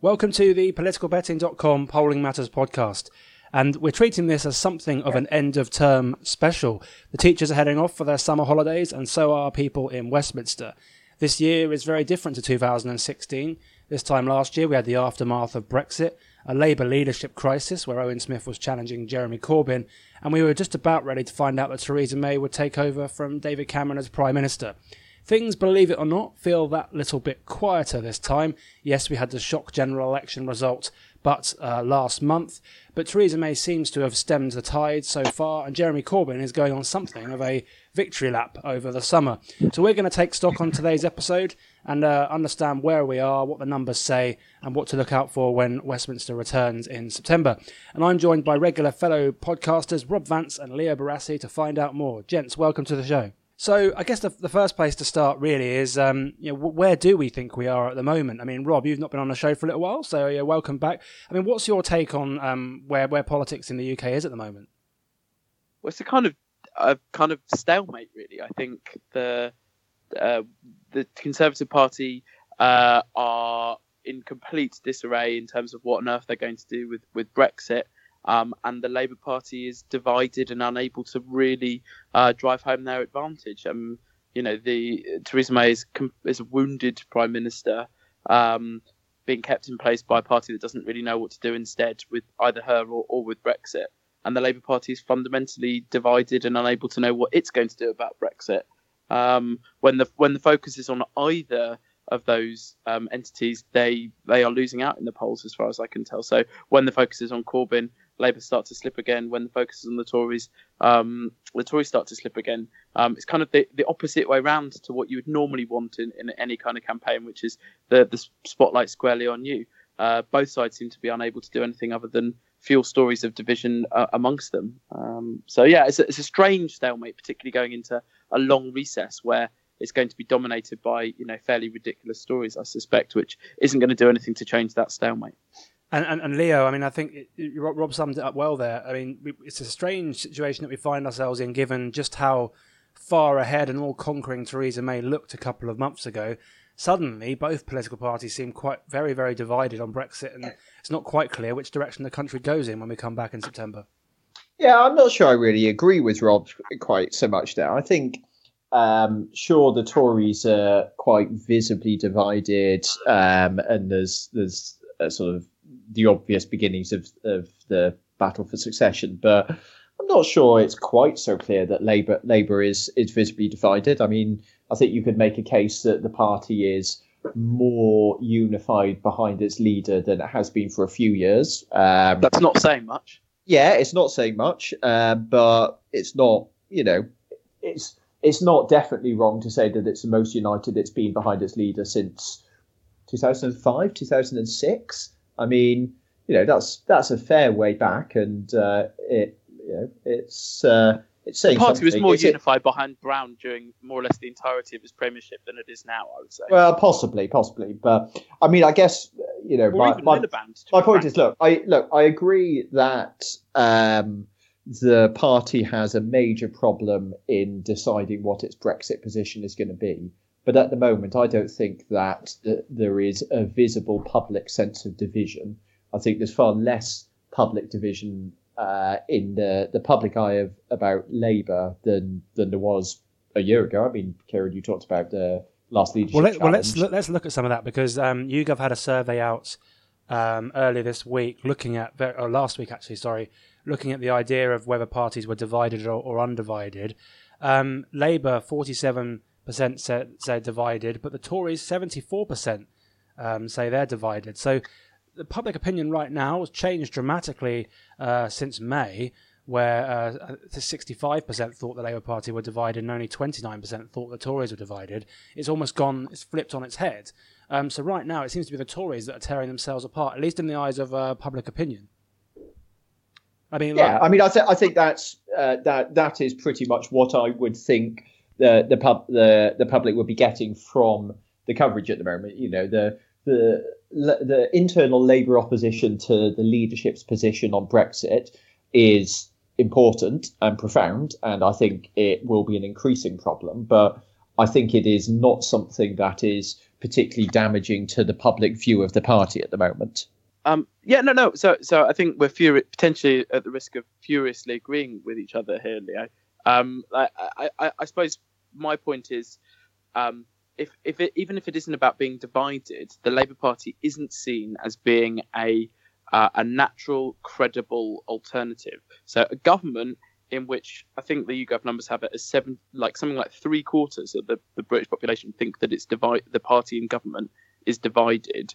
Welcome to the politicalbetting.com Polling Matters podcast. And we're treating this as something of an end of term special. The teachers are heading off for their summer holidays, and so are people in Westminster. This year is very different to 2016. This time last year, we had the aftermath of Brexit, a Labour leadership crisis where Owen Smith was challenging Jeremy Corbyn, and we were just about ready to find out that Theresa May would take over from David Cameron as Prime Minister. Things, believe it or not, feel that little bit quieter this time. Yes, we had the shock general election result, but uh, last month. But Theresa May seems to have stemmed the tide so far, and Jeremy Corbyn is going on something of a victory lap over the summer. So we're going to take stock on today's episode and uh, understand where we are, what the numbers say, and what to look out for when Westminster returns in September. And I'm joined by regular fellow podcasters Rob Vance and Leo Barasi to find out more. Gents, welcome to the show. So I guess the, the first place to start really is, um, you know, where do we think we are at the moment? I mean, Rob, you've not been on the show for a little while, so yeah, welcome back. I mean, what's your take on um, where where politics in the UK is at the moment? Well, it's a kind of a kind of stalemate, really. I think the uh, the Conservative Party uh, are in complete disarray in terms of what on earth they're going to do with with Brexit. Um, and the Labour Party is divided and unable to really uh, drive home their advantage. Um, you know, the Theresa May is, is a wounded prime minister, um, being kept in place by a party that doesn't really know what to do instead with either her or, or with Brexit. And the Labour Party is fundamentally divided and unable to know what it's going to do about Brexit. Um, when the when the focus is on either of those um, entities, they they are losing out in the polls, as far as I can tell. So when the focus is on Corbyn, Labour start to slip again. When the focus is on the Tories, um, the Tories start to slip again. Um, it's kind of the, the opposite way round to what you would normally want in, in any kind of campaign, which is the, the spotlight squarely on you. Uh, both sides seem to be unable to do anything other than fuel stories of division uh, amongst them. Um, so yeah, it's a, it's a strange stalemate, particularly going into a long recess where it's going to be dominated by you know fairly ridiculous stories, I suspect, which isn't going to do anything to change that stalemate. And, and, and Leo, I mean, I think it, Rob summed it up well there. I mean, it's a strange situation that we find ourselves in, given just how far ahead and all conquering Theresa May looked a couple of months ago. Suddenly, both political parties seem quite very, very divided on Brexit, and it's not quite clear which direction the country goes in when we come back in September. Yeah, I'm not sure I really agree with Rob quite so much there. I think, um, sure, the Tories are quite visibly divided, um, and there's there's a sort of the obvious beginnings of, of the battle for succession. But I'm not sure it's quite so clear that Labour Labour is is visibly divided. I mean, I think you could make a case that the party is more unified behind its leader than it has been for a few years. Um, That's not saying much. Yeah, it's not saying much, uh, but it's not. You know, it's it's not definitely wrong to say that it's the most united it's been behind its leader since 2005, 2006. I mean, you know, that's that's a fair way back, and uh, it you know it's uh, it's saying the party was more unified it... behind Brown during more or less the entirety of his premiership than it is now. I would say. Well, possibly, possibly, but I mean, I guess you know, or my my, my point is, look, I look, I agree that. Um, the party has a major problem in deciding what its Brexit position is going to be. But at the moment, I don't think that there is a visible public sense of division. I think there's far less public division uh, in the, the public eye of about Labour than than there was a year ago. I mean, Keiran, you talked about the last leadership. Well, let, well let's look, let's look at some of that because um, YouGov had a survey out um, earlier this week, looking at or last week actually, sorry, looking at the idea of whether parties were divided or, or undivided. Um, Labour forty seven percent say, say divided, but the Tories seventy four percent um, say they're divided. So the public opinion right now has changed dramatically uh, since May, where uh, sixty five percent thought the Labour Party were divided, and only twenty nine percent thought the Tories were divided. It's almost gone. It's flipped on its head. Um, so right now, it seems to be the Tories that are tearing themselves apart, at least in the eyes of uh, public opinion. I mean, yeah, like, I mean, I, th- I think that's uh, that that is pretty much what I would think the the pub the the public would be getting from the coverage at the moment. You know, the the the internal Labour opposition to the leadership's position on Brexit is important and profound, and I think it will be an increasing problem. But I think it is not something that is particularly damaging to the public view of the party at the moment. Um, yeah, no, no. So, so I think we're furi- potentially at the risk of furiously agreeing with each other here, Leo. Um, I, I, I, suppose my point is, um, if, if it, even if it isn't about being divided, the Labour Party isn't seen as being a uh, a natural, credible alternative. So, a government in which I think the YouGov numbers have it as seven, like something like three quarters of the, the British population think that it's divide the party in government is divided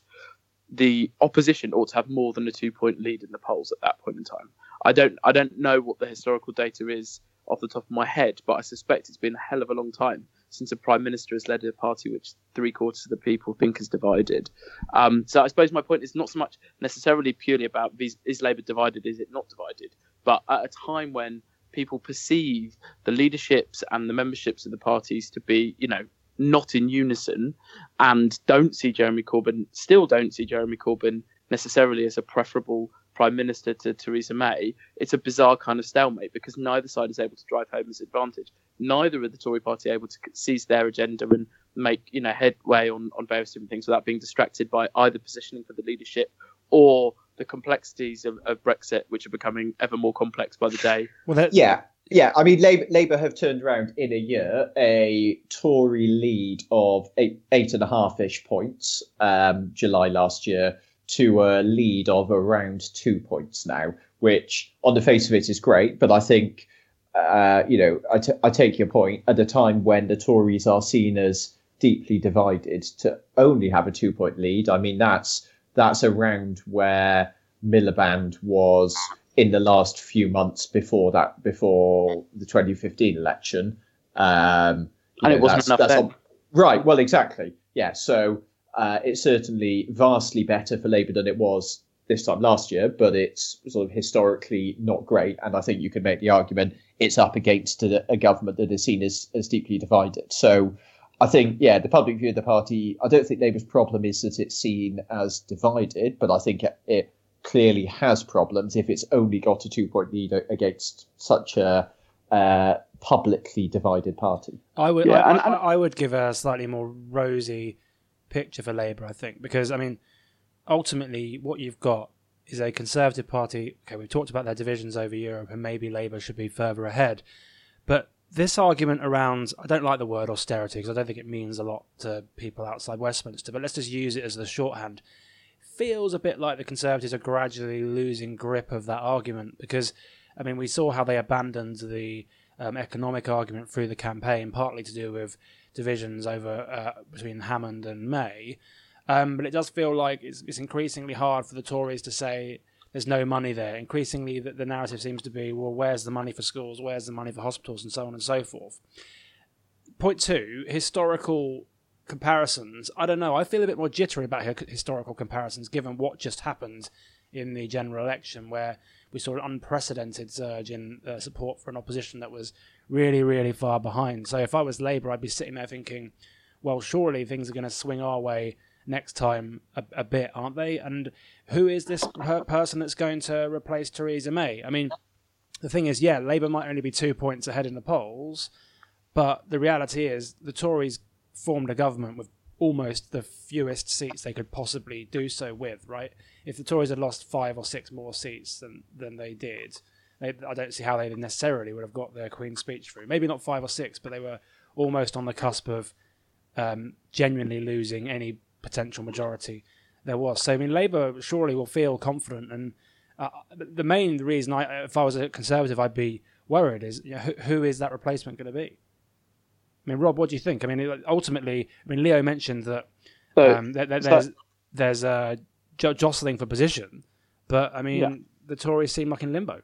the opposition ought to have more than a two point lead in the polls at that point in time. I don't I don't know what the historical data is off the top of my head, but I suspect it's been a hell of a long time since a prime minister has led a party which three quarters of the people think is divided. Um, so I suppose my point is not so much necessarily purely about is, is Labour divided, is it not divided, but at a time when people perceive the leaderships and the memberships of the parties to be, you know, not in unison and don't see Jeremy Corbyn, still don't see Jeremy Corbyn necessarily as a preferable prime minister to Theresa May, it's a bizarre kind of stalemate because neither side is able to drive home this advantage. Neither are the Tory party able to seize their agenda and make you know headway on, on various different things without being distracted by either positioning for the leadership or the complexities of, of Brexit, which are becoming ever more complex by the day. Well, yeah, yeah, I mean, Labour, Labour have turned around in a year a Tory lead of eight, eight and a half ish points, um, July last year, to a lead of around two points now, which on the face of it is great. But I think, uh, you know, I, t- I take your point at a time when the Tories are seen as deeply divided to only have a two point lead. I mean, that's that's around where Miliband was in the last few months before that, before the 2015 election. Um, and know, it wasn't enough. On, right. Well, exactly. Yeah. So uh, it's certainly vastly better for Labour than it was this time last year, but it's sort of historically not great. And I think you can make the argument it's up against a, a government that is seen as, as deeply divided. So I think, yeah, the public view of the party, I don't think Labour's problem is that it's seen as divided, but I think it, it clearly has problems if it's only got a two point lead against such a uh, publicly divided party. I would, yeah, I, and, and, I, would give a slightly more rosy picture for Labour, I think, because I mean, ultimately, what you've got is a Conservative Party. Okay, we've talked about their divisions over Europe, and maybe Labour should be further ahead, but this argument around I don't like the word austerity because I don't think it means a lot to people outside Westminster, but let's just use it as the shorthand feels a bit like the Conservatives are gradually losing grip of that argument because, I mean, we saw how they abandoned the um, economic argument through the campaign, partly to do with divisions over uh, between Hammond and May. Um, but it does feel like it's, it's, increasingly hard for the Tories to say there's no money there. Increasingly, the, the narrative seems to be, well, where's the money for schools? Where's the money for hospitals? And so on and so forth. Point two historical comparisons, I don't know. I feel a bit more jittery about historical comparisons given what just happened in the general election, where we saw an unprecedented surge in uh, support for an opposition that was really, really far behind. So if I was Labour, I'd be sitting there thinking, well, surely things are going to swing our way next time a, a, bit, aren't they? And who is this per- person that's going to replace Theresa May? I mean, the thing is, yeah, Labour might only be two points ahead in the polls, but the reality is the Tories formed a government with almost the fewest seats they could possibly do so with, right? If the Tories had lost five or six more seats than, than they did, they, I don't see how they necessarily would have got their Queen's speech through. Maybe not five or six, but they were almost on the cusp of um, genuinely losing any potential majority there was. So, I mean, Labour surely will feel confident. And uh, the main reason, I, if I was a Conservative, I'd be worried is you know, who, who is that replacement going to be? I mean, Rob, what do you think? I mean, ultimately, I mean, Leo mentioned that, so, um, that, that there's there's a jostling for position, but I mean, yeah. the Tories seem like in limbo.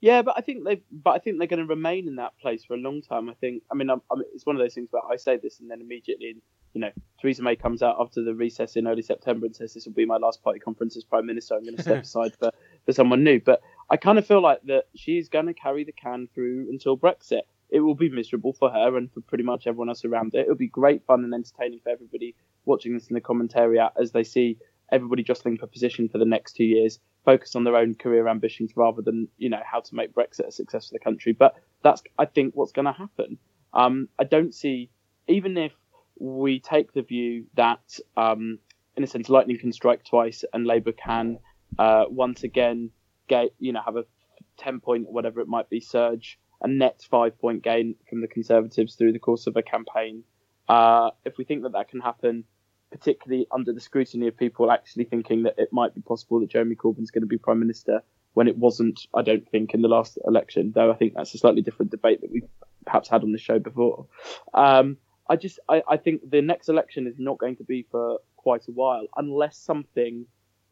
Yeah, but I think they, but I think they're going to remain in that place for a long time. I think. I mean, I'm, I'm, it's one of those things where I say this and then immediately, you know, Theresa May comes out after the recess in early September and says this will be my last party conference as prime minister. I'm going to step aside for for someone new. But I kind of feel like that she's going to carry the can through until Brexit it will be miserable for her and for pretty much everyone else around it. It'll be great fun and entertaining for everybody watching this in the commentary as they see everybody jostling for position for the next two years, focus on their own career ambitions rather than you know how to make Brexit a success for the country. But that's I think what's going to happen. Um, I don't see even if we take the view that, um, in a sense, lightning can strike twice, and Labour can uh, once again get you know have a ten point whatever it might be surge, a net five point gain from the Conservatives through the course of a campaign. Uh, if we think that that can happen, particularly under the scrutiny of people actually thinking that it might be possible that Jeremy Corbyn's going to be prime minister when it wasn't, I don't think, in the last election. Though I think that's a slightly different debate that we've perhaps had on the show before. Um, I just I, I think the next election is not going to be for quite a while unless something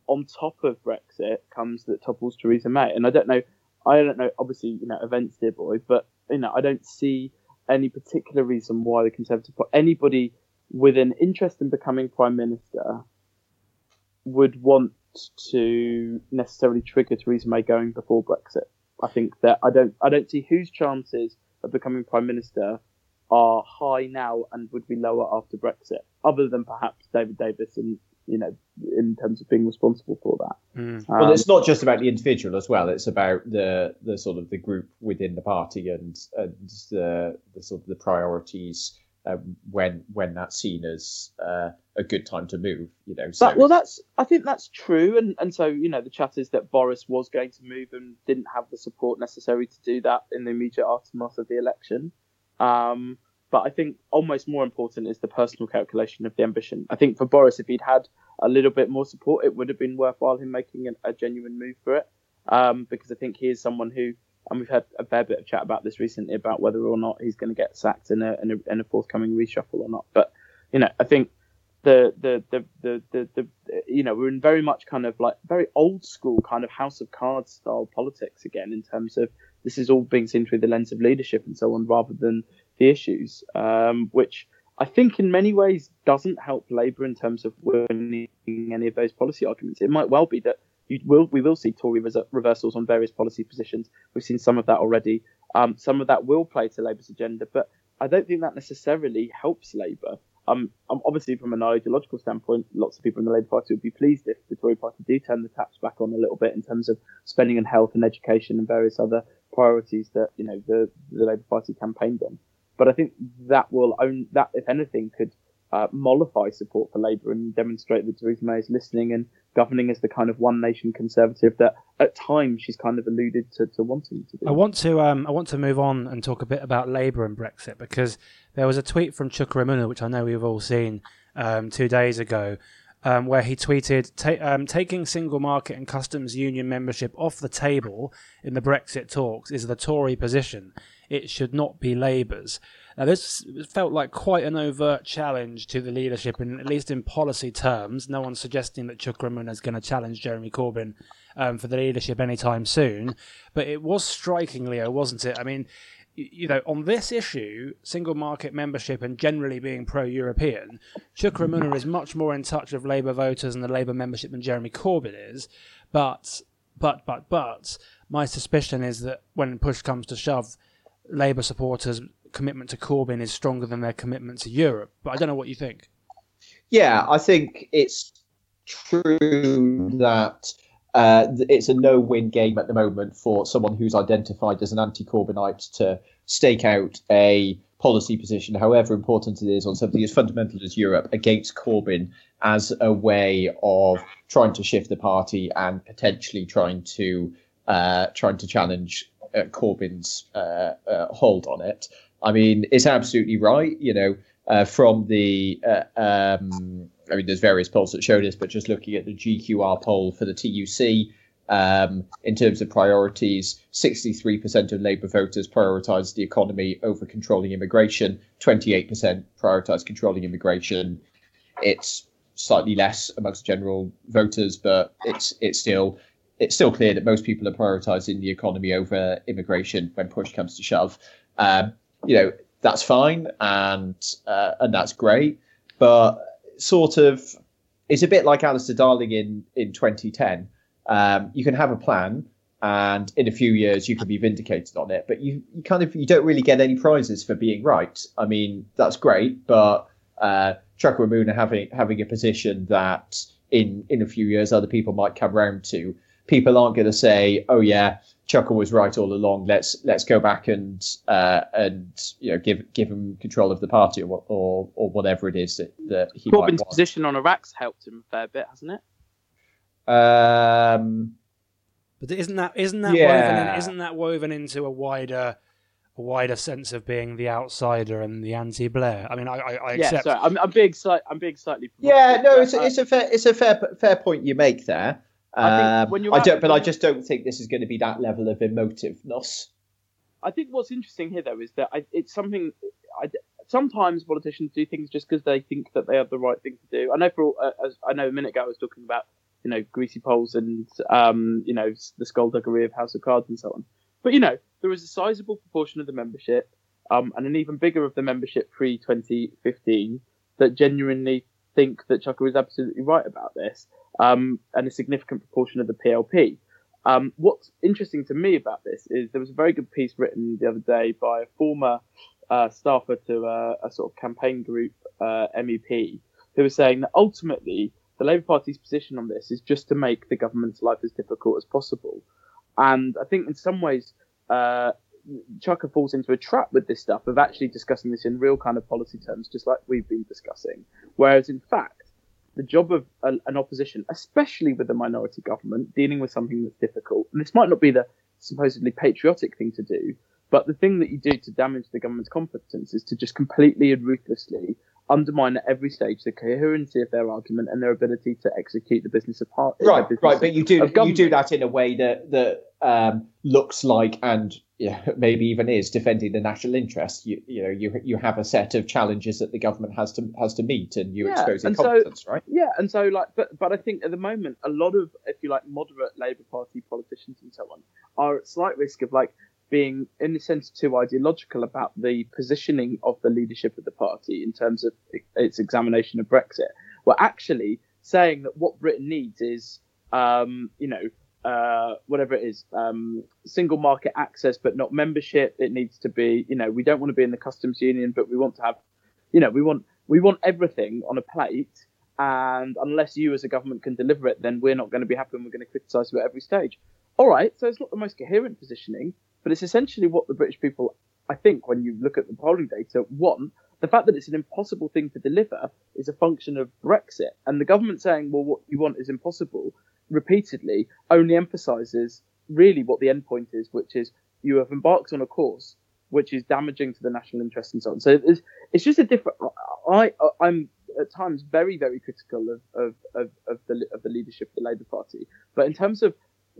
on top of Brexit comes that topples Theresa May. And I don't know, I don't know. Obviously, you know, events, dear boy, but you know, I don't see any particular reason why the Conservative Party, anybody with an interest in becoming prime minister would want to necessarily trigger Theresa May going before Brexit. I think that I don't I don't see whose chances of becoming prime minister are high now and would be lower after Brexit, other than perhaps David Davis and you know in terms of being responsible for that. Mm. Um, well, it's not just about the individual as well; it's about the the sort of the group within the party and and the the sort of the priorities um, when when that's seen as uh, a good time to move. You know, so well, that's I think that's true, and and so you know the chat is that Boris was going to move and didn't have the support necessary to do that in the immediate aftermath of the election. Um, but I think almost more important is the personal calculation of the ambition. I think for Boris, if he'd had a little bit more support, it would have been worthwhile him making a, a genuine move for it. Um, because I think he is someone who and we've had a fair bit of chat about this recently about whether or not he's going to get sacked in a, in a, in a forthcoming reshuffle or not. But you know, I think the the, the the the the you know we're in very much kind of like very old school kind of House of Cards style politics again in terms of this is all being seen through the lens of leadership and so on rather than the issues, um, which I think in many ways doesn't help Labour in terms of winning any of those policy arguments. It might well be that you will we will see Tory reversals on various policy positions. We've seen some of that already. Um, some of that will play to Labour's agenda, but I don't think that necessarily helps Labour. Um, um, obviously, from an ideological standpoint, lots of people in the Labour Party would be pleased if the Tory Party do turn the taps back on a little bit in terms of spending on health and education and various other priorities that you know the, the Labour Party campaigned on. But I think that will own that, if anything, could uh, mollify support for Labour and demonstrate that Theresa May is listening and governing as the kind of one nation conservative that at times she's kind of alluded to, to wanting to do. I want to um, I want to move on and talk a bit about Labour and Brexit because there was a tweet from Chuka Umunna, which I know we've all seen um, two days ago, um, where he tweeted um, taking single market and customs union membership off the table in the Brexit talks is the Tory position. It should not be Labour's. Now, this felt like quite an overt challenge to the leadership, in, at least in policy terms. No one's suggesting that Chuka Umunna is going to challenge Jeremy Corbyn um, for the leadership anytime soon. But it was striking, Leo, wasn't it? I mean, you know, on this issue, single market membership and generally being pro-European, Chuka Umunna is much more in touch with Labour voters and the Labour membership than Jeremy Corbyn is. But, but, but, but, my suspicion is that when push comes to shove, Labour supporters commitment to Corbyn is stronger than their commitment to Europe. But I don't know what you think. Yeah, I think it's true that uh, it's a no-win game at the moment for someone who's identified as an anti-Corbynite to stake out a policy position, however important it is, on something as fundamental as Europe against Corbyn as a way of trying to shift the party and potentially trying to uh, trying to challenge uh, Corbyn's uh, uh, hold on it. I mean, it's absolutely right. You know, uh, from the, uh, um, I mean, there's various polls that show this, but just looking at the GQR poll for the TUC, um, in terms of priorities, 63% of Labour voters prioritise the economy over controlling immigration, 28% prioritise controlling immigration. It's slightly less amongst general voters, but it's it's still it's still clear that most people are prioritising the economy over immigration when push comes to shove. Um, you know that's fine and uh, and that's great, but sort of it's a bit like Alistair Darling in in 2010. Um, you can have a plan, and in a few years you can be vindicated on it, but you, you kind of you don't really get any prizes for being right. I mean that's great, but uh, Chuka Umunna having having a position that in in a few years other people might come round to people aren't going to say, "Oh yeah, Chuka was right all along. Let's let's go back and uh, and you know give give him control of the party or or, or whatever it is that, that he Corbyn's might position on Iraq's helped him a fair bit, hasn't it? Um, But isn't that isn't that Yeah. woven in, isn't that woven into a wider a wider sense of being the outsider and the anti-Blair? I mean, I, I, I Yeah, accept. sorry, I'm, I'm being slight, I'm being slightly. yeah, no, it's, it's a fair it's a fair fair point you make there. I think Um, I don't, but I just don't think this is going to be that level of emotiveness. I think what's interesting here, though, is that I, it's something. I, sometimes politicians do things just because they think that they have the right thing to do. I know for uh, as I know a minute ago I was talking about you know greasy poles and um, you know the skullduggery of House of Cards and so on. But you know there is a sizable proportion of the membership, um, and an even bigger of the membership pre 2015 that genuinely think that Chuka is absolutely right about this, um, and a significant proportion of the PLP. Um, what's interesting to me about this is there was a very good piece written the other day by a former uh, staffer to a, a sort of campaign group uh, MEP who was saying that ultimately the Labour Party's position on this is just to make the government's life as difficult as possible. And I think in some ways, uh, Chuka falls into a trap with this stuff of actually discussing this in real kind of policy terms, just like we've been discussing. Whereas in fact, the job of a, an opposition, especially with a minority government dealing with something that's difficult, and this might not be the supposedly patriotic thing to do, but the thing that you do to damage the government's competence is to just completely and ruthlessly undermine at every stage the coherency of their argument and their ability to execute the business of part. Right, business right, but you do you do that in a way that that um, looks like and yeah, maybe even is defending the national interest. You you know you you have a set of challenges that the government has to has to meet, and you Yeah, expose and so- incompetence, right? Yeah, and so like, but but I think at the moment a lot of, if you like, moderate Labour Party politicians and so on are at slight risk of like being, in a sense, too ideological about the positioning of the leadership of the party in terms of its examination of Brexit. We're actually saying that what Britain needs is, um, you know. Uh, whatever it is, um, single market access, but not membership. It needs to be, you know, we don't want to be in the customs union, but we want to have, you know, we want we want everything on a plate, and unless you as a government can deliver it, then we're not going to be happy and we're going to criticise you at every stage. All right, so it's not the most coherent positioning, but it's essentially what the British people, I think, when you look at the polling data, want. The fact that it's an impossible thing to deliver is a function of Brexit, and the government saying, "Well, what you want is impossible," repeatedly only emphasises really what the end point is, which is you have embarked on a course which is damaging to the national interest and so on. So it's, it's just a different. I I'm at times very very critical of of, of, of the of the leadership of the Labour Party, but in terms of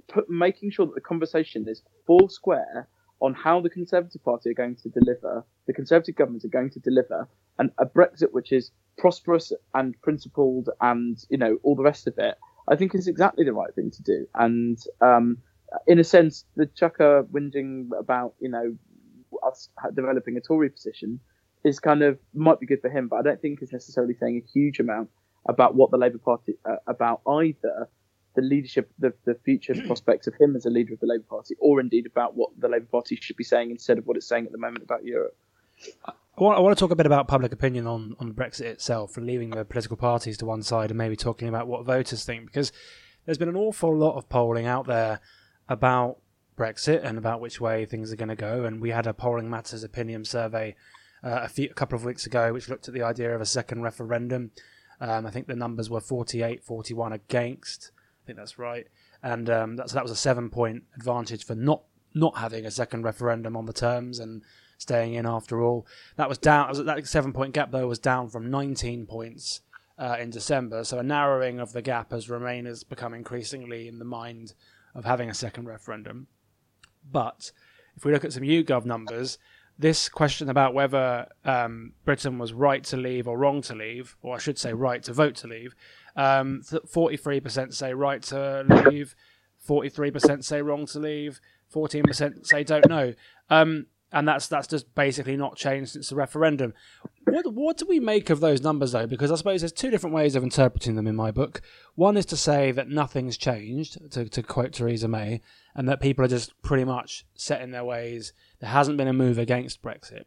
put, making sure that the conversation is four square on how the Conservative Party are going to deliver, the Conservative government are going to deliver, and a Brexit which is prosperous and principled and you know all the rest of it, I think is exactly the right thing to do. And um, in a sense, the Chuka whinging about you know us developing a Tory position is kind of might be good for him, but I don't think is necessarily saying a huge amount about what the Labour Party uh, about either the leadership, the, the future prospects of him as a leader of the Labour Party, or indeed about what the Labour Party should be saying instead of what it's saying at the moment about Europe. I want, I want to talk a bit about public opinion on, on Brexit itself and leaving the political parties to one side and maybe talking about what voters think because there's been an awful lot of polling out there about Brexit and about which way things are going to go. And we had a Polling Matters opinion survey uh, a, few, a couple of weeks ago which looked at the idea of a second referendum. Um, I think the numbers were 48 41 against. I think that's right. And um, that's, that was a seven point advantage for not not having a second referendum on the terms and staying in after all. That was down. That seven point gap though was down from 19 points uh, in December. So a narrowing of the gap as Remainers become increasingly in the mind of having a second referendum. But if we look at some YouGov numbers, this question about whether um, Britain was right to leave or wrong to leave, or I should say right to vote to leave, um, 43% say right to leave, 43% say wrong to leave, 14% say don't know. Um, and that's that's just basically not changed since the referendum. What what do we make of those numbers though? Because I suppose there's two different ways of interpreting them in my book. One is to say that nothing's changed, to, to quote Theresa May, and that people are just pretty much set in their ways. There hasn't been a move against Brexit.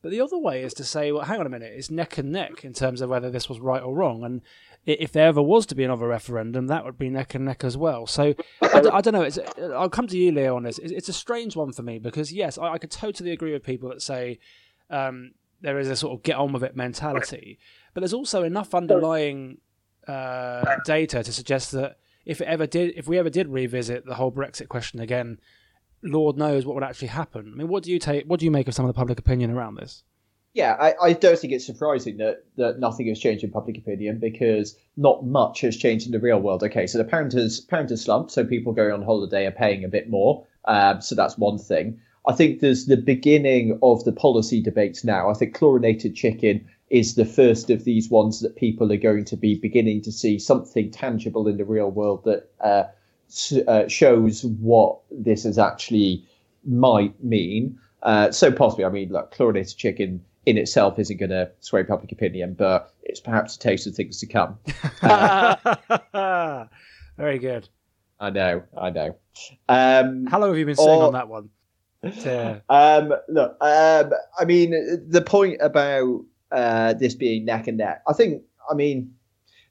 But the other way is to say, well, hang on a minute, it's neck and neck in terms of whether this was right or wrong. And if there ever was to be another referendum, that would be neck and neck as well. So I, d- I don't know. It's, I'll come to you, Leo, on this. It's, a strange one for me because, yes, I, I could totally agree with people that say um, there is a sort of get on with it mentality. But there's also enough underlying uh, data to suggest that if it ever did, if we ever did revisit the whole Brexit question again, Lord knows what would actually happen. I mean, what do you take? What do you make of some of the public opinion around this? Yeah, I, I don't think it's surprising that, that nothing has changed in public opinion because not much has changed in the real world. Okay, so the pound has slumped, so people going on holiday are paying a bit more. Um, so that's one thing. I think there's the beginning of the policy debates now. I think chlorinated chicken is the first of these ones that people are going to be beginning to see something tangible in the real world that uh, uh, shows what this is actually might mean. Uh, so possibly, I mean, look, chlorinated chicken in itself isn't going to sway public opinion, but it's perhaps a taste of things to come. Very good. I know, I know. Um, How long have you been sitting or, on that one? To... Um, look, um, I mean, the point about uh, this being neck and neck, I think, I mean,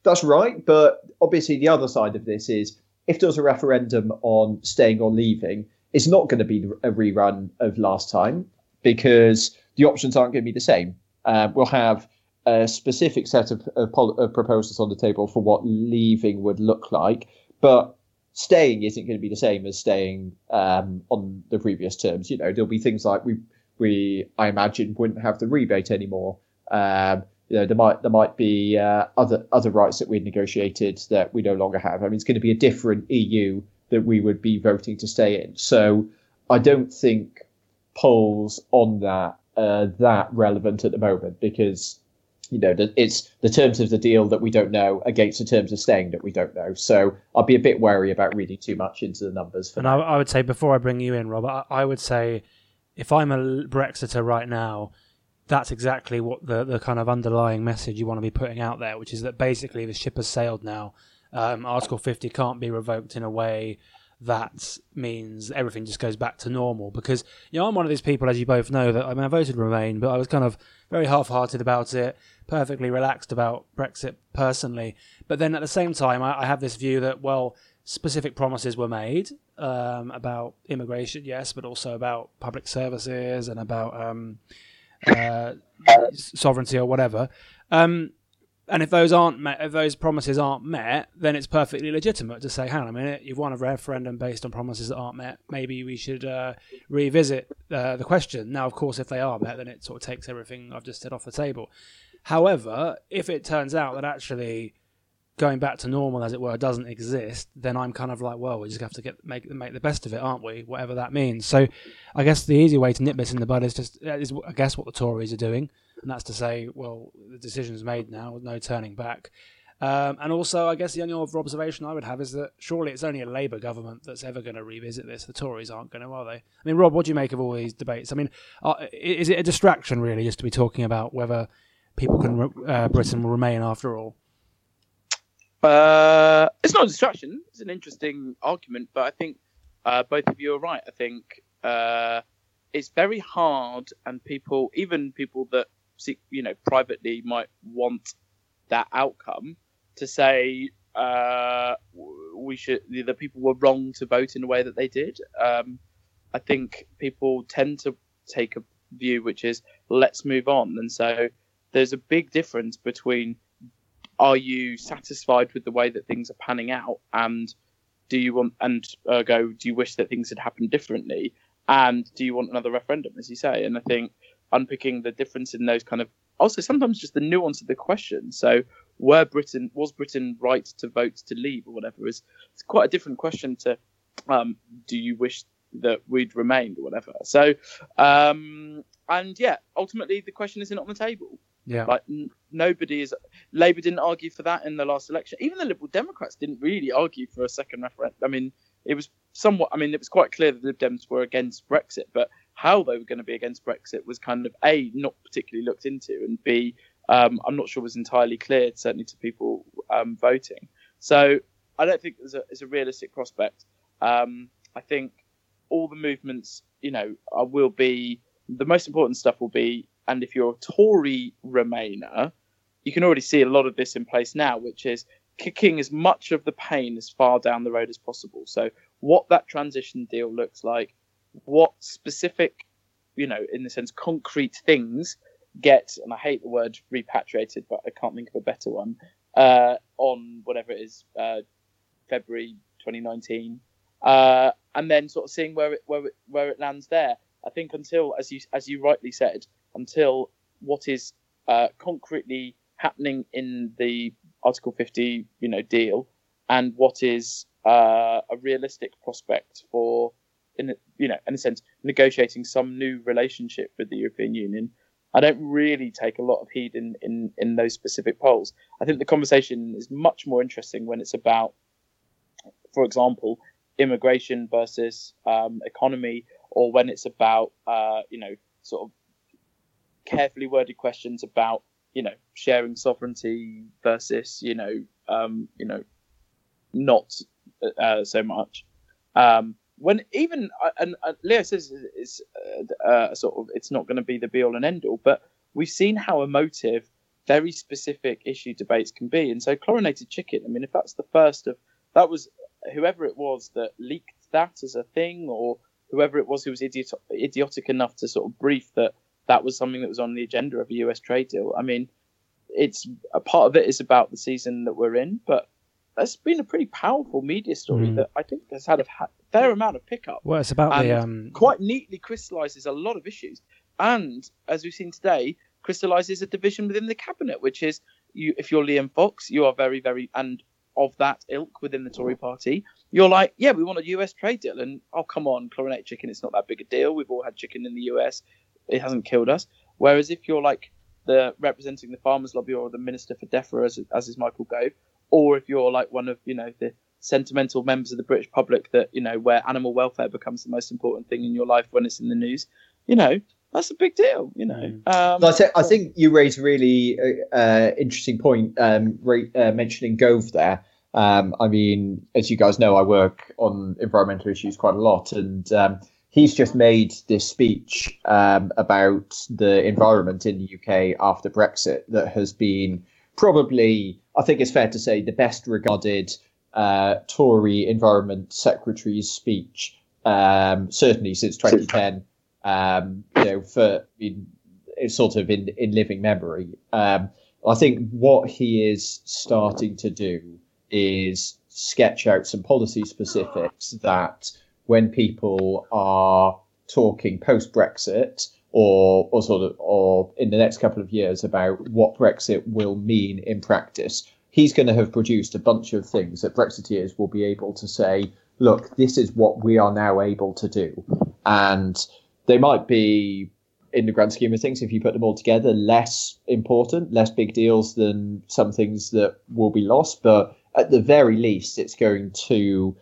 that's right, but obviously the other side of this is if there's a referendum on staying or leaving, it's not going to be a rerun of last time because the options aren't going to be the same. Uh, we'll have a specific set of, of, of, proposals on the table for what leaving would look like, but staying isn't going to be the same as staying um, on the previous terms. You know, there'll be things like we we I imagine wouldn't have the rebate anymore. Um, you know, there might there might be uh, other other rights that we'd negotiated that we no longer have. I mean, it's going to be a different EU that we would be voting to stay in. So I don't think polls on that uh, that relevant at the moment because you know that it's the terms of the deal that we don't know against the terms of staying that we don't know. So I'll be a bit wary about reading too much into the numbers. and I, I, would say before I bring you in, Rob, I, I would say if I'm a Brexiter right now that's exactly what the, the kind of underlying message you want to be putting out there, which is that basically the ship has sailed now. Um, Article 50 can't be revoked in a way that means everything just goes back to normal. Because, you know, I'm one of these people, as you both know, that I mean, I voted Remain, but I was kind of very half hearted about it, perfectly relaxed about Brexit personally. But then at the same time, I, I have this view that, well, specific promises were made um, about immigration, yes, but also about public services and about. Um, uh, sovereignty or whatever. Um, and if those aren't met, if those promises aren't met, then it's perfectly legitimate to say, "Hang on a minute, you've won a referendum based on promises that aren't met. Maybe we should uh, revisit uh, the question." Now, of course, if they are met, then it sort of takes everything I've just said off the table. However, if it turns out that actually going back to normal, as it were, doesn't exist, then I'm kind of like, well, we just have to get make make the best of it, aren't we? Whatever that means. So, I guess the easy way to nip this in the bud is just is I guess what the Tories are doing, and that's to say, well, the decision's made now, no turning back. Um, and also, I guess the only observation I would have is that surely it's only a Labour government that's ever going to revisit this. The Tories aren't going to, are they? I mean, Rob, what do you make of all these debates? I mean, uh, is it a distraction really just to be talking about whether people can uh, Britain will remain after all? Uh, it's not a distraction. It's an interesting argument, but I think uh, both of you are right. I think uh, it's very hard, and people, even people that you know privately might want that outcome, to say uh, we should the people were wrong to vote in the way that they did. Um, I think people tend to take a view which is let's move on, and so there's a big difference between are you satisfied with the way that things are panning out and do you want and uh, go do you wish that things had happened differently? And do you want another referendum as you say? And i think unpicking the difference in those kind of also sometimes just the nuance of the question so were britain was britain right to vote to leave or whatever is it's quite a different question to um, do you wish that we'd remained or whatever so um, and yeah ultimately the question isn't on the table yeah. Like n- nobody is. Labour didn't argue for that in the last election. Even the Liberal Democrats didn't really argue for a second referendum. I mean, it was somewhat. I mean, it was quite clear that the Lib Dems were against Brexit, but how they were going to be against Brexit was kind of a not particularly looked into, and b um, I'm not sure was entirely clear, certainly to people um, voting. So I don't think it's a, it's a realistic prospect. Um, I think all the movements, you know, will be the most important stuff will be and if you're a Tory Remainer, you can already see a lot of this in place now, which is kicking as much of the pain as far down the road as possible. So, what that transition deal looks like, what specific, you know, in the sense, concrete things get, and I hate the word repatriated, but I can't think of a better one, uh, on whatever it is, uh, February 2019, uh, and then sort of seeing where it, where it, where it lands there. I think until, as you as you rightly said, until what is uh, concretely happening in the Article 50, you know, deal, and what is uh, a realistic prospect for, in you know, in a sense, negotiating some new relationship with the European Union. I don't really take a lot of heed in, in, in those specific polls. I think the conversation is much more interesting when it's about, for example, immigration versus um, economy, or when it's about, uh, you know, sort of carefully worded questions about you know sharing sovereignty versus you know um, you know not uh, so much. Um, when even uh, and uh, Leo says it's uh, uh, sort of it's not going to be the be all and end all, but we've seen how emotive very specific issue debates can be, and so chlorinated chicken. I mean, if that's the first of that was whoever it was that leaked that as a thing, or whoever it was who was idiot, idiotic enough to sort of brief that that was something that was on the agenda of a US trade deal. I mean, it's a part of it is about the season that we're in, but that's been a pretty powerful media story mm. that I think has had a fair amount of pickup. Well, it's about the um... quite neatly crystallizes a lot of issues, and as we've seen today, crystallizes a division within the cabinet, which is you. If you're Liam Fox, you are very, very and of that ilk within the Tory party, you're like, yeah, we want a US trade deal. And oh, come on, chlorinated chicken, it's not that big a deal. We've all had chicken in the US it hasn't killed us. Whereas if you're like the representing the farmers lobby or the minister for DEFRA, as, as is Michael Gove, or if you're like one of you know the sentimental members of the British public that you know where animal welfare becomes the most important thing in your life when it's in the news, you know that's a big deal. You know, um, I, th- I think you raise a really uh, uh interesting point um, re- uh, mentioning Gove there. Um, I mean, as you guys know, I work on environmental issues quite a lot, and um, he's just made this speech um, about the environment in the UK after Brexit that has been probably, I think it's fair to say, the best regarded uh, Tory Environment Secretary's speech, um, certainly since 2010. Um, you know, for in, sort of in in living memory. Um, I think what he is starting to do is sketch out some policy specifics that when people are talking post Brexit or or sort of or in the next couple of years about what Brexit will mean in practice, he's going to have produced a bunch of things that Brexiteers will be able to say, look, this is what we are now able to do. And they might be, in the grand scheme of things, if you put them all together, less important, less big deals than some things that will be lost. But at the very least, it's going to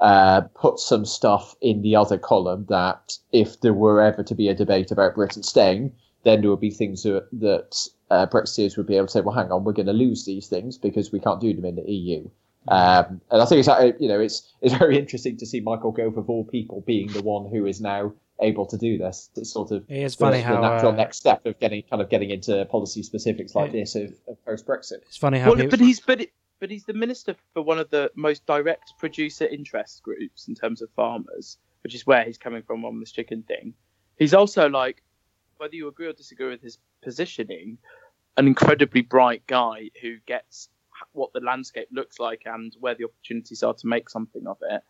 uh, put some stuff in the other column that if there were ever to be a debate about Britain staying, then there would be things that, that uh, Brexiteers would be able to say, well, hang on, we're going to lose these things because we can't do them in the EU. Um, and I think it's uh, you know it's it's very interesting to see Michael Gove of all people being the one who is now able to do this. It's sort of it is funny the, how the natural uh, next step of getting kind of getting into policy specifics like it, this of, of post Brexit. It's funny how well, but he's but it, but he's the minister for one of the most direct producer interest groups in terms of farmers, which is where he's coming from on this chicken thing. He's also like, whether you agree or disagree with his positioning, an incredibly bright guy who gets what the landscape looks like and where the opportunities are to make something of it.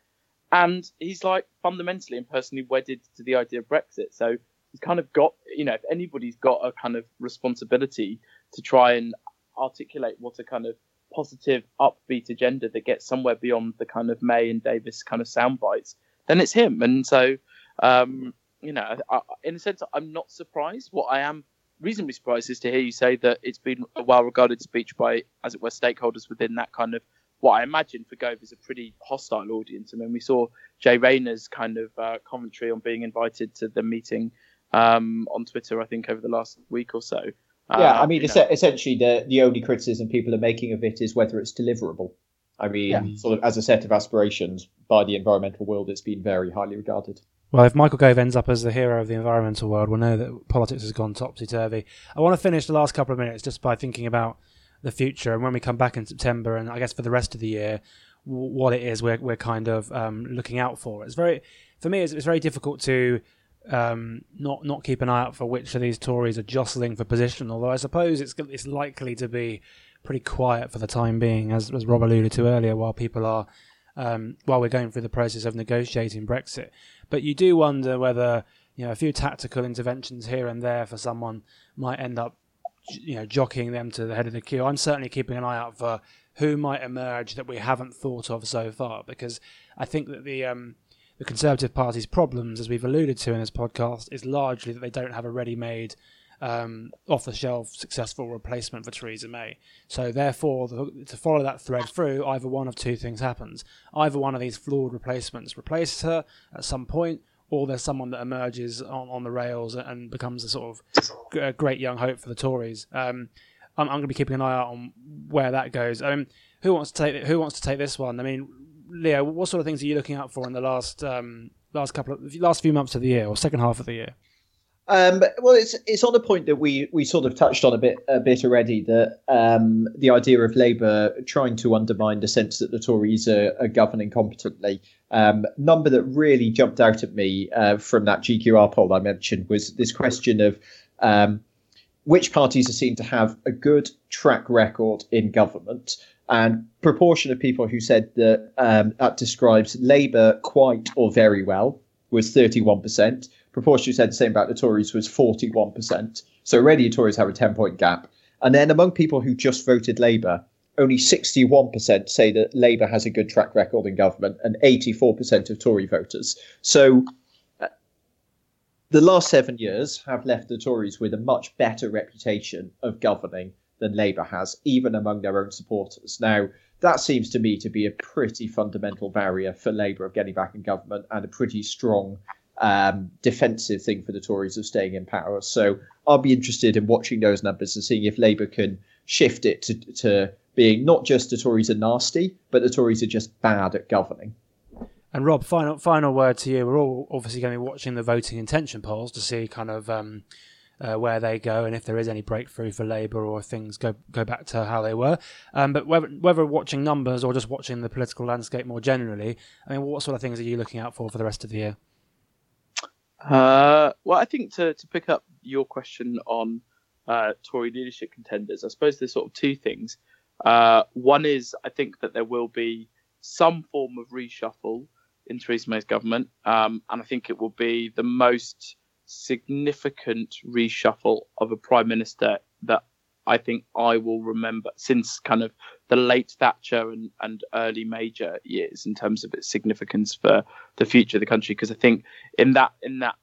And he's like fundamentally and personally wedded to the idea of Brexit. So he's kind of got, you know, if anybody's got a kind of responsibility to try and articulate what a kind of positive, upbeat agenda that gets somewhere beyond the kind of May and Davis kind of sound bites, then it's him. And so, um, you know, I, in a sense, I'm not surprised. What I am reasonably surprised is to hear you say that it's been a well regarded speech by, as it were, stakeholders within that kind of what I imagine for Gove is a pretty hostile audience. I mean, we saw Jay Rayner's kind of uh, commentary on being invited to the meeting um, on Twitter, I think, over the last week or so. Yeah, uh, I mean, essentially, the the only criticism people are making of it is whether it's deliverable. I mean, yeah. sort of as a set of aspirations by the environmental world, it's been very highly regarded. Well, if Michael Gove ends up as the hero of the environmental world, we'll know that politics has gone topsy turvy. I want to finish the last couple of minutes just by thinking about the future and when we come back in September, and I guess for the rest of the year, w- what it is we're we're kind of um, looking out for. It's very, for me, it's, it's very difficult to um, not not keep an eye out for which of these Tories are jostling for position. Although I suppose it's it's likely to be pretty quiet for the time being, as as Rob alluded to earlier, while people are um, while we're going through the process of negotiating Brexit. But you do wonder whether you know a few tactical interventions here and there for someone might end up you know jockeying them to the head of the queue. I'm certainly keeping an eye out for who might emerge that we haven't thought of so far because I think that the um, the Conservative Party's problems, as we've alluded to in this podcast, is largely that they don't have a ready-made um, off the shelf successful replacement for Theresa May. So, therefore, the, to follow that thread through, either one of two things happens. Either one of these flawed replacements replaces her at some point, or there's someone that emerges on, on the rails and becomes a sort of great young hope for the Tories. Um, I'm, I'm going to be keeping an eye out on where that goes. Um, who wants to take Who wants to take this one? I mean, Leo, what sort of things are you looking out for in the last um, last couple of last few months of the year or second half of the year? Um, well, it's it's on a point that we we sort of touched on a bit a bit already that um, the idea of Labour trying to undermine the sense that the Tories are, are governing competently. Um, number that really jumped out at me uh, from that GQR poll I mentioned was this question of um, which parties are seen to have a good track record in government. And proportion of people who said that um, that describes Labour quite or very well was 31% proportion who said the same about the Tories was 41%. So already the Tories have a 10 point gap. And then among people who just voted Labour, only 61% say that Labour has a good track record in government and 84% of Tory voters. So uh, the last seven years have left the Tories with a much better reputation of governing than Labour has, even among their own supporters. Now, that seems to me to be a pretty fundamental barrier for Labour of getting back in government and a pretty strong um, defensive thing for the Tories of staying in power. So I'll be interested in watching those numbers and seeing if Labour can shift it to, to being not just the Tories are nasty, but the Tories are just bad at governing. And Rob, final final word to you. We're all obviously going to be watching the voting intention polls to see kind of um, uh, where they go and if there is any breakthrough for Labour or things go go back to how they were. Um, but whether, whether watching numbers or just watching the political landscape more generally, I mean, what sort of things are you looking out for for the rest of the year? Uh, well, I think to, to pick up your question on uh, Tory leadership contenders, I suppose there's sort of two things. Uh, one is I think that there will be some form of reshuffle in Theresa May's government, um, and I think it will be the most significant reshuffle of a prime minister that I think I will remember since kind of the late Thatcher and, and early Major years in terms of its significance for the future of the country. Because I think in that in that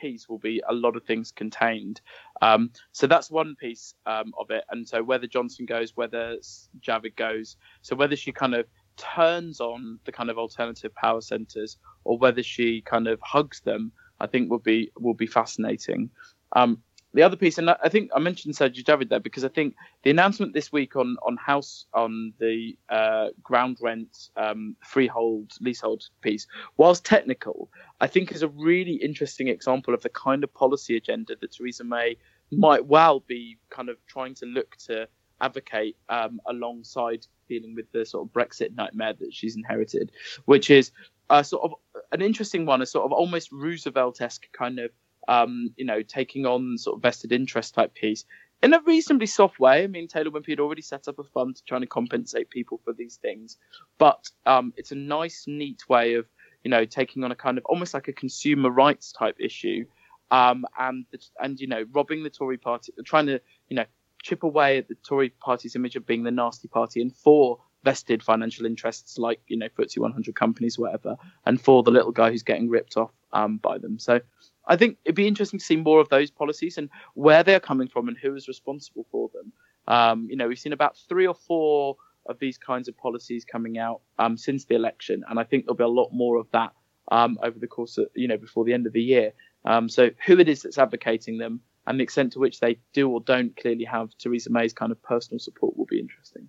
piece will be a lot of things contained. Um, so that's one piece um, of it. And so whether Johnson goes, whether Javid goes, so whether she kind of turns on the kind of alternative power centres or whether she kind of hugs them, I think will be will be fascinating. Um, the other piece, and I think I mentioned Sajid Javid there because I think the announcement this week on on house on the uh, ground rent um, freehold leasehold piece, whilst technical, I think is a really interesting example of the kind of policy agenda that Theresa May might well be kind of trying to look to advocate um, alongside dealing with the sort of Brexit nightmare that she's inherited, which is a sort of an interesting one, a sort of almost Roosevelt-esque kind of um, you know, taking on sort of vested interest type piece in a reasonably soft way. I mean, Taylor Wimpey had already set up a fund to compensate people for these things, but um, it's a nice, neat way of, you know, taking on a kind of almost like a consumer rights type issue, um, and and you know, robbing the Tory party, trying to, you know, chip away at the Tory party's image of being the nasty party, and for vested financial interests like you know FTSE 100 companies, whatever, and for the little guy who's getting ripped off um, by them. So I think it'd be interesting to see more of those policies and where they're coming from and who is responsible for them. Um, you know, we've seen about three or four of these kinds of policies coming out um, since the election, and I think there'll be a lot more of that um, over the course of you know before the end of the year. Um, so who it is that's advocating them and the extent to which they do or don't clearly have Theresa May's kind of personal support will be interesting.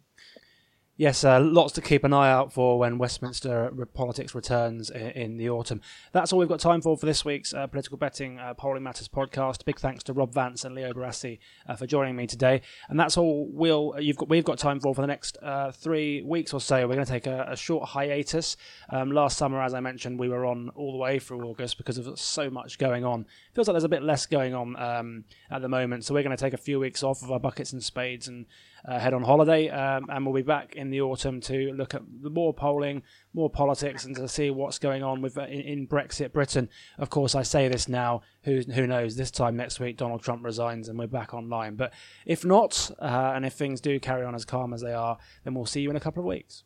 Yes, uh, lots to keep an eye out for when Westminster politics returns in, in, the autumn. That's all we've got time for for this week's uh, Political Betting uh, Polling Matters podcast. Big thanks to Rob Vance and Leo Barasi uh, for joining me today. And that's all we'll, you've got, we've got time for for the next uh, three weeks or so. We're going to take a, a short hiatus. Um, last summer, as I mentioned, we were on all the way through August because of so much going on. Feels like there's a bit less going on um, at the moment. So we're going to take a few weeks off of our buckets and spades and uh, head on holiday, um, and we'll be back in the autumn to look at the more polling, more politics, and to see what's going on with uh, in, in, Brexit Britain. Of course, I say this now. Who who knows? This time next week, Donald Trump resigns, and we're back online. But if not, uh, and if things do carry on as calm as they are, then we'll see you in a couple of weeks.